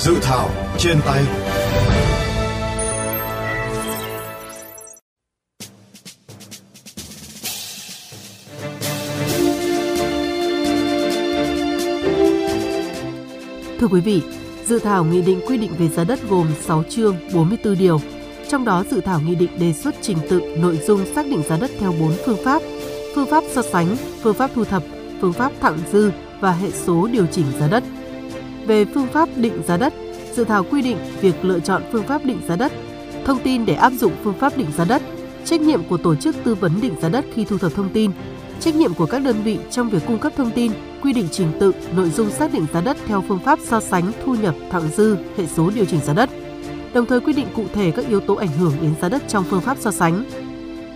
Dự thảo trên tay Thưa quý vị, dự thảo nghị định quy định về giá đất gồm 6 chương 44 điều. Trong đó dự thảo nghị định đề xuất trình tự nội dung xác định giá đất theo 4 phương pháp: phương pháp so sánh, phương pháp thu thập, phương pháp thặng dư và hệ số điều chỉnh giá đất. Về phương pháp định giá đất, dự thảo quy định việc lựa chọn phương pháp định giá đất, thông tin để áp dụng phương pháp định giá đất, trách nhiệm của tổ chức tư vấn định giá đất khi thu thập thông tin, trách nhiệm của các đơn vị trong việc cung cấp thông tin, quy định trình tự, nội dung xác định giá đất theo phương pháp so sánh, thu nhập, thặng dư, hệ số điều chỉnh giá đất. Đồng thời quy định cụ thể các yếu tố ảnh hưởng đến giá đất trong phương pháp so sánh.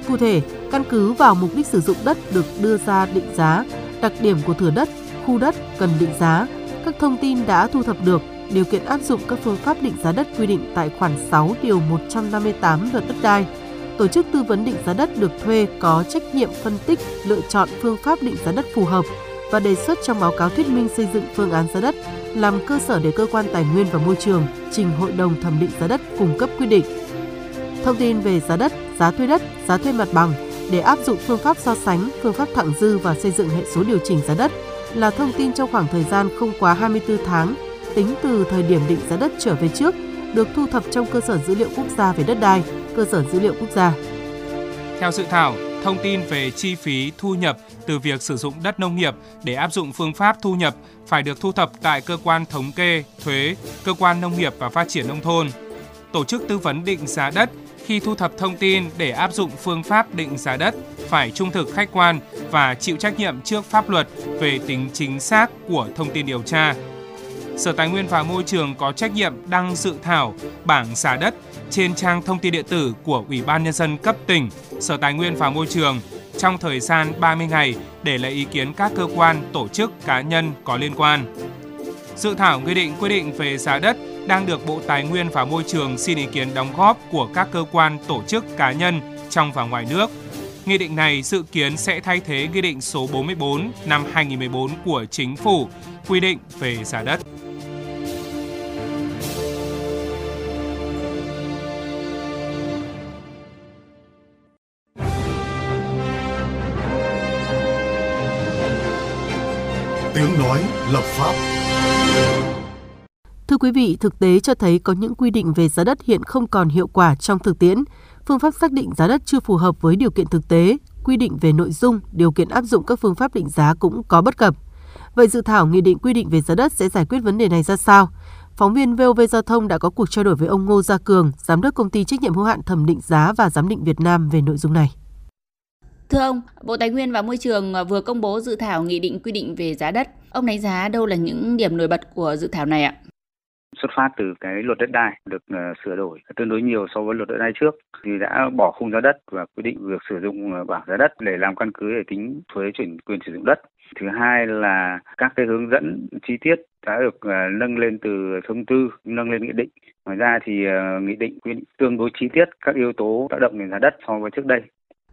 Cụ thể, căn cứ vào mục đích sử dụng đất được đưa ra định giá, đặc điểm của thửa đất, khu đất cần định giá, các thông tin đã thu thập được, điều kiện áp dụng các phương pháp định giá đất quy định tại khoản 6 điều 158 luật đất đai. Tổ chức tư vấn định giá đất được thuê có trách nhiệm phân tích, lựa chọn phương pháp định giá đất phù hợp và đề xuất trong báo cáo thuyết minh xây dựng phương án giá đất làm cơ sở để cơ quan tài nguyên và môi trường trình hội đồng thẩm định giá đất cung cấp quy định. Thông tin về giá đất, giá thuê đất, giá thuê mặt bằng để áp dụng phương pháp so sánh, phương pháp thẳng dư và xây dựng hệ số điều chỉnh giá đất là thông tin trong khoảng thời gian không quá 24 tháng tính từ thời điểm định giá đất trở về trước được thu thập trong cơ sở dữ liệu quốc gia về đất đai, cơ sở dữ liệu quốc gia. Theo dự thảo, thông tin về chi phí thu nhập từ việc sử dụng đất nông nghiệp để áp dụng phương pháp thu nhập phải được thu thập tại cơ quan thống kê, thuế, cơ quan nông nghiệp và phát triển nông thôn. Tổ chức tư vấn định giá đất khi thu thập thông tin để áp dụng phương pháp định giá đất phải trung thực khách quan và chịu trách nhiệm trước pháp luật về tính chính xác của thông tin điều tra. Sở Tài nguyên và Môi trường có trách nhiệm đăng dự thảo bảng giá đất trên trang thông tin điện tử của Ủy ban Nhân dân cấp tỉnh, Sở Tài nguyên và Môi trường trong thời gian 30 ngày để lấy ý kiến các cơ quan, tổ chức, cá nhân có liên quan. Dự thảo quy định quy định về giá đất đang được Bộ Tài nguyên và Môi trường xin ý kiến đóng góp của các cơ quan, tổ chức, cá nhân trong và ngoài nước. Nghị định này dự kiến sẽ thay thế Nghị định số 44 năm 2014 của Chính phủ quy định về giá đất. Tiếng nói lập pháp Thưa quý vị, thực tế cho thấy có những quy định về giá đất hiện không còn hiệu quả trong thực tiễn. Phương pháp xác định giá đất chưa phù hợp với điều kiện thực tế, quy định về nội dung, điều kiện áp dụng các phương pháp định giá cũng có bất cập. Vậy dự thảo nghị định quy định về giá đất sẽ giải quyết vấn đề này ra sao? Phóng viên VOV Giao thông đã có cuộc trao đổi với ông Ngô Gia Cường, giám đốc công ty trách nhiệm hữu hạn thẩm định giá và giám định Việt Nam về nội dung này. Thưa ông, Bộ Tài nguyên và Môi trường vừa công bố dự thảo nghị định quy định về giá đất. Ông đánh giá đâu là những điểm nổi bật của dự thảo này ạ? Xuất phát từ cái luật đất đai được uh, sửa đổi tương đối nhiều so với luật đất đai trước thì đã bỏ khung giá đất và quy định việc sử dụng ờ, bảng giá đất để làm căn cứ để tính thuế chuyển quyền sử dụng đất. Thứ hai là các cái hướng dẫn chi tiết đã được uh, nâng lên từ thông tư nâng lên nghị định. Ngoài ra thì uh, nghị định quy định tương đối chi tiết các yếu tố tác động đến giá đất so với trước đây.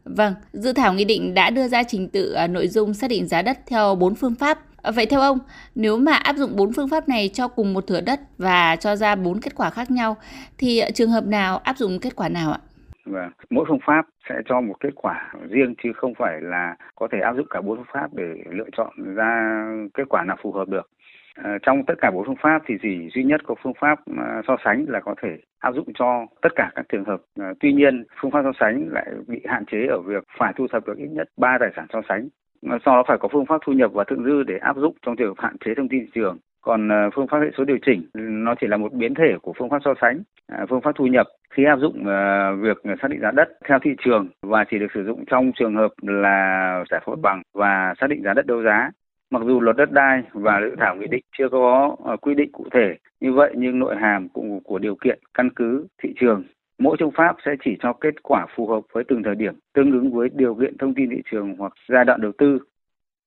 Vâng, dự thảo nghị định đã đưa ra trình tự nội dung xác định giá đất theo bốn phương pháp Ờ, vậy theo ông, nếu mà áp dụng bốn phương pháp này cho cùng một thửa đất và cho ra bốn kết quả khác nhau, thì ờ, trường hợp nào áp dụng kết quả nào ạ? Và mỗi phương pháp sẽ cho một kết quả riêng chứ không phải là có thể áp dụng cả bốn phương pháp để lựa chọn ra kết quả nào phù hợp được. À, trong tất cả bốn phương pháp thì chỉ duy nhất có phương pháp so sánh là có thể áp dụng cho tất cả các trường hợp. À, tuy nhiên, phương pháp so sánh lại bị hạn chế ở việc phải thu thập được ít nhất 3 tài sản so sánh sau đó phải có phương pháp thu nhập và thượng dư để áp dụng trong trường hợp hạn chế thông tin thị trường. Còn ờ, phương pháp hệ số điều chỉnh, nó chỉ là một biến thể của phương pháp so sánh à, phương pháp thu nhập khi áp dụng ờ, việc xác định giá đất theo thị trường và chỉ được sử dụng trong trường hợp là giải phóng bằng và xác định giá đất đấu giá. Mặc dù luật đất đai và dự thảo nghị định chưa có ờ, quy định cụ thể như vậy, nhưng nội hàm cũng của điều kiện căn cứ thị trường Mỗi phương pháp sẽ chỉ cho kết quả phù hợp với từng thời điểm, tương ứng với điều kiện thông tin thị trường hoặc giai đoạn đầu tư.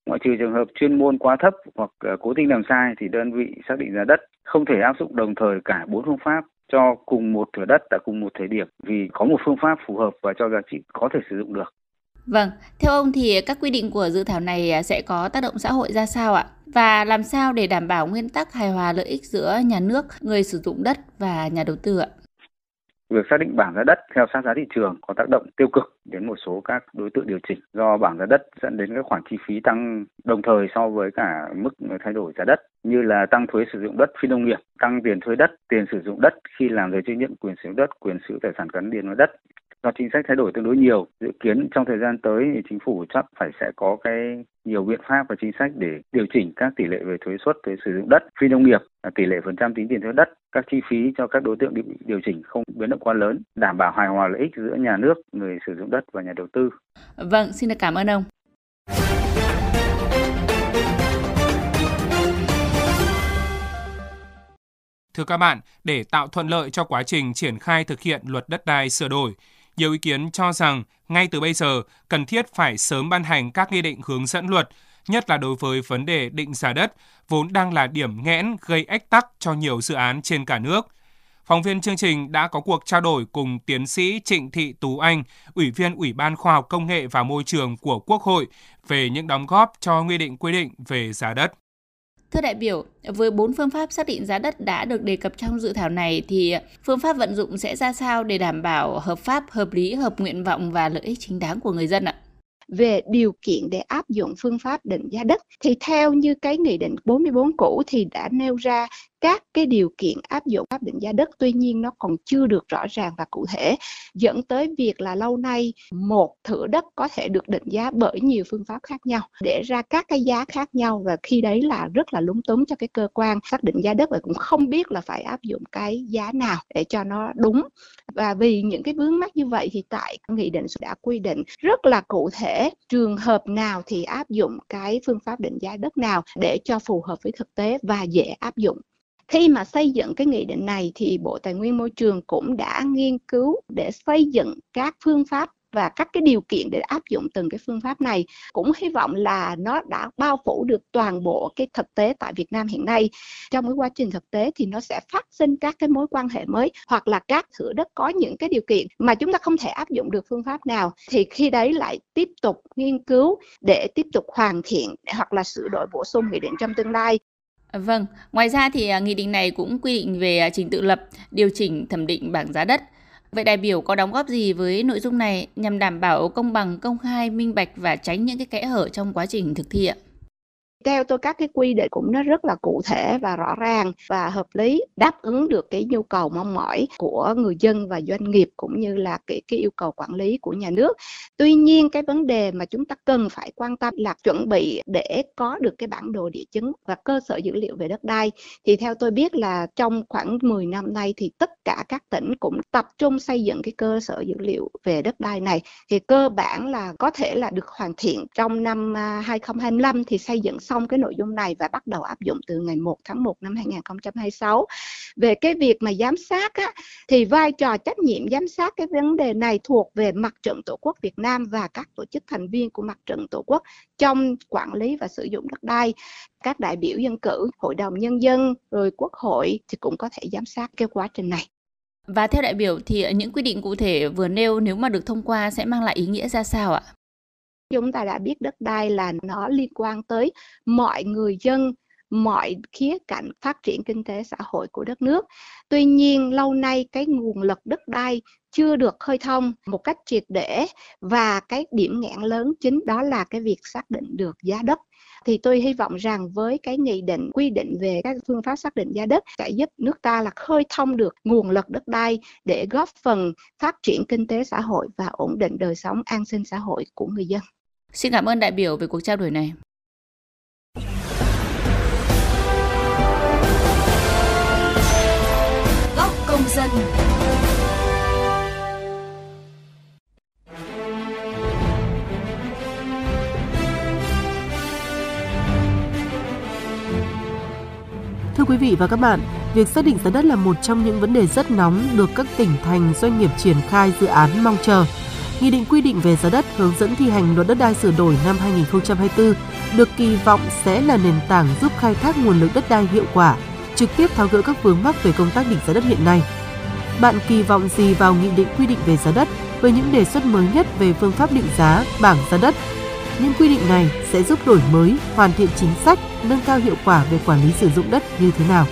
Ngoại trừ trường hợp chuyên môn quá thấp hoặc ờ, cố tình làm sai thì đơn vị xác định giá đất không thể áp dụng đồng thời cả bốn phương pháp cho cùng một thửa đất tại cùng một thời điểm vì có một phương pháp phù hợp và cho giá trị có thể sử dụng được. Vâng, theo ông thì các quy định của dự thảo này ờ, sẽ có tác động xã hội ra sao ạ? Và làm sao để đảm bảo nguyên tắc hài hòa lợi ích giữa nhà nước, người sử dụng đất và nhà đầu tư ạ? Việc xác định bảng giá đất theo sát giá thị trường có tác động tiêu cực đến một số các đối tượng điều chỉnh. Do bảng giá đất dẫn đến các khoản chi phí tăng đồng thời so với cả mức thay đổi giá đất như là tăng thuế sử dụng đất phi nông nghiệp, tăng tiền thuế đất, tiền sử dụng đất khi làm giấy chứng nhận quyền sử dụng đất, quyền sử dụng tài sản gắn liền với đất do chính sách thay đổi tương đối nhiều. Dự kiến trong thời gian tới thì chính phủ chắc phải sẽ có cái nhiều biện pháp và chính sách để điều chỉnh các tỷ lệ về thuế suất thuế sử dụng đất phi nông nghiệp tỷ lệ phần trăm tính tiền thuế đất các chi phí cho các đối tượng bị điều chỉnh không biến động quá lớn đảm bảo hài hòa lợi ích giữa nhà nước người sử dụng đất và nhà đầu tư. Vâng xin được cảm ơn ông. Thưa các bạn, để tạo thuận lợi cho quá trình triển khai thực hiện luật đất đai sửa đổi, nhiều ý kiến cho rằng ngay từ bây giờ cần thiết phải sớm ban hành các nghị định hướng dẫn luật, nhất là đối với vấn đề định giá đất, vốn đang là điểm nghẽn gây ách tắc cho nhiều dự án trên cả nước. Phóng viên chương trình đã có cuộc trao đổi cùng tiến sĩ Trịnh Thị Tú Anh, Ủy viên Ủy ban Khoa học Công nghệ và Môi trường của Quốc hội về những đóng góp cho quy định quy định về giá đất. Thưa đại biểu, với bốn phương pháp xác định giá đất đã được đề cập trong dự thảo này thì phương pháp vận dụng sẽ ra sao để đảm bảo hợp pháp, hợp lý, hợp nguyện vọng và lợi ích chính đáng của người dân ạ? về điều kiện để áp dụng phương pháp định giá đất thì theo như cái nghị định 44 cũ thì đã nêu ra các cái điều kiện áp dụng pháp định giá đất tuy nhiên nó còn chưa được rõ ràng và cụ thể, dẫn tới việc là lâu nay một thửa đất có thể được định giá bởi nhiều phương pháp khác nhau, để ra các cái giá khác nhau và khi đấy là rất là lúng túng cho cái cơ quan xác định giá đất và cũng không biết là phải áp dụng cái giá nào để cho nó đúng. Và vì những cái vướng mắc như vậy thì tại nghị định đã quy định rất là cụ thể trường hợp nào thì áp dụng cái phương pháp định giá đất nào để cho phù hợp với thực tế và dễ áp dụng khi mà xây dựng cái nghị định này thì Bộ Tài nguyên Môi trường cũng đã nghiên cứu để xây dựng các phương pháp và các cái điều kiện để áp dụng từng cái phương pháp này. Cũng hy vọng là nó đã bao phủ được toàn bộ cái thực tế tại Việt Nam hiện nay. Trong cái quá trình thực tế thì nó sẽ phát sinh các cái mối quan hệ mới hoặc là các thửa đất có những cái điều kiện mà chúng ta không thể áp dụng được phương pháp nào. Thì khi đấy lại tiếp tục nghiên cứu để tiếp tục hoàn thiện hoặc là sửa đổi bổ sung nghị định trong tương lai. Vâng, ngoài ra thì à, nghị định này cũng quy định về à, trình tự lập, điều chỉnh thẩm định bảng giá đất. Vậy đại biểu có đóng góp gì với nội dung này nhằm đảm bảo công bằng, công khai, minh bạch và tránh những cái kẽ hở trong quá trình thực thi ạ? Theo tôi, các cái quy định cũng nó rất là cụ thể và rõ ràng và hợp lý, đáp ứng được cái nhu cầu mong mỏi của người dân và doanh nghiệp cũng như là cái cái yêu cầu quản lý của nhà nước. Tuy nhiên, cái vấn đề mà chúng ta cần phải quan tâm là chuẩn bị để có được cái bản đồ địa chứng và cơ sở dữ liệu về đất đai. Thì theo tôi biết là trong khoảng 10 năm nay thì tất cả các tỉnh cũng tập trung xây dựng cái cơ sở dữ liệu về đất đai này. Thì cơ bản là có thể là được hoàn thiện trong năm à, 2025 thì xây dựng xong xong cái nội dung này và bắt đầu áp dụng từ ngày 1 tháng 1 năm 2026. Về cái việc mà giám sát á, thì vai trò trách nhiệm giám sát cái vấn đề này thuộc về mặt trận Tổ quốc Việt Nam và các tổ chức thành viên của mặt trận Tổ quốc trong quản lý và sử dụng đất đai. Các đại biểu dân cử, hội đồng nhân dân, rồi quốc hội thì cũng có thể giám sát cái quá trình này. Và theo đại biểu thì những quy định cụ thể vừa nêu nếu mà được thông qua sẽ mang lại ý nghĩa ra sao ạ? Chúng ta đã biết đất đai là nó liên quan tới mọi người dân, mọi khía cạnh phát triển kinh tế xã hội của đất nước. Tuy nhiên, lâu nay cái nguồn lực đất đai chưa được khơi thông một cách triệt để và cái điểm nghẽn lớn chính đó là cái việc xác định được giá đất thì tôi hy vọng rằng với cái nghị định, quy định về các phương pháp xác định giá đất sẽ giúp nước ta là khơi thông được nguồn lực đất đai để góp phần phát triển kinh tế xã hội và ổn định đời sống an sinh xã hội của người dân. Xin cảm ơn đại biểu về cuộc trao đổi này. Góc công dân. Thưa quý vị và các bạn, việc xác định giá đất là một trong những vấn đề rất nóng được các tỉnh thành doanh nghiệp triển khai dự án mong chờ. Nghị định quy định về giá đất hướng dẫn thi hành luật đất đai sửa đổi năm 2024 được kỳ vọng sẽ là nền tảng giúp khai thác nguồn lực đất đai hiệu quả, trực tiếp tháo gỡ các vướng mắc về công tác định giá đất hiện nay. Bạn kỳ vọng gì vào nghị định quy định về giá đất với những đề xuất mới nhất về phương pháp định giá bảng giá đất? Những quy định này sẽ giúp đổi mới, hoàn thiện chính sách, nâng cao hiệu quả về quản lý sử dụng đất như thế nào?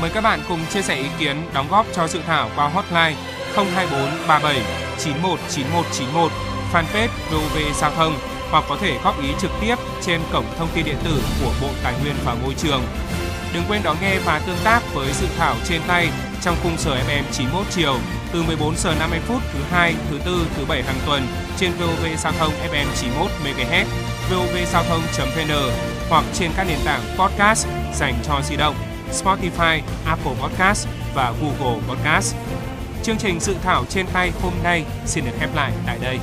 Mời các bạn cùng chia sẻ ý kiến đóng góp cho dự thảo qua hotline 024.37.91.91.91, fanpage VOV Giao thông hoặc có thể góp ý trực tiếp trên cổng thông tin điện tử của Bộ Tài nguyên và Môi trường. Đừng quên đón nghe và tương tác với dự thảo trên tay trong khung giờ FM 91 chiều từ 14 giờ 50 phút thứ hai, thứ tư, thứ bảy hàng tuần trên VOV Giao thông FM 91 MHz, vovgiao thông.vn hoặc trên các nền tảng podcast dành cho di động Spotify, Apple Podcast và Google Podcast. Chương trình dự thảo trên tay hôm nay xin được khép lại tại đây.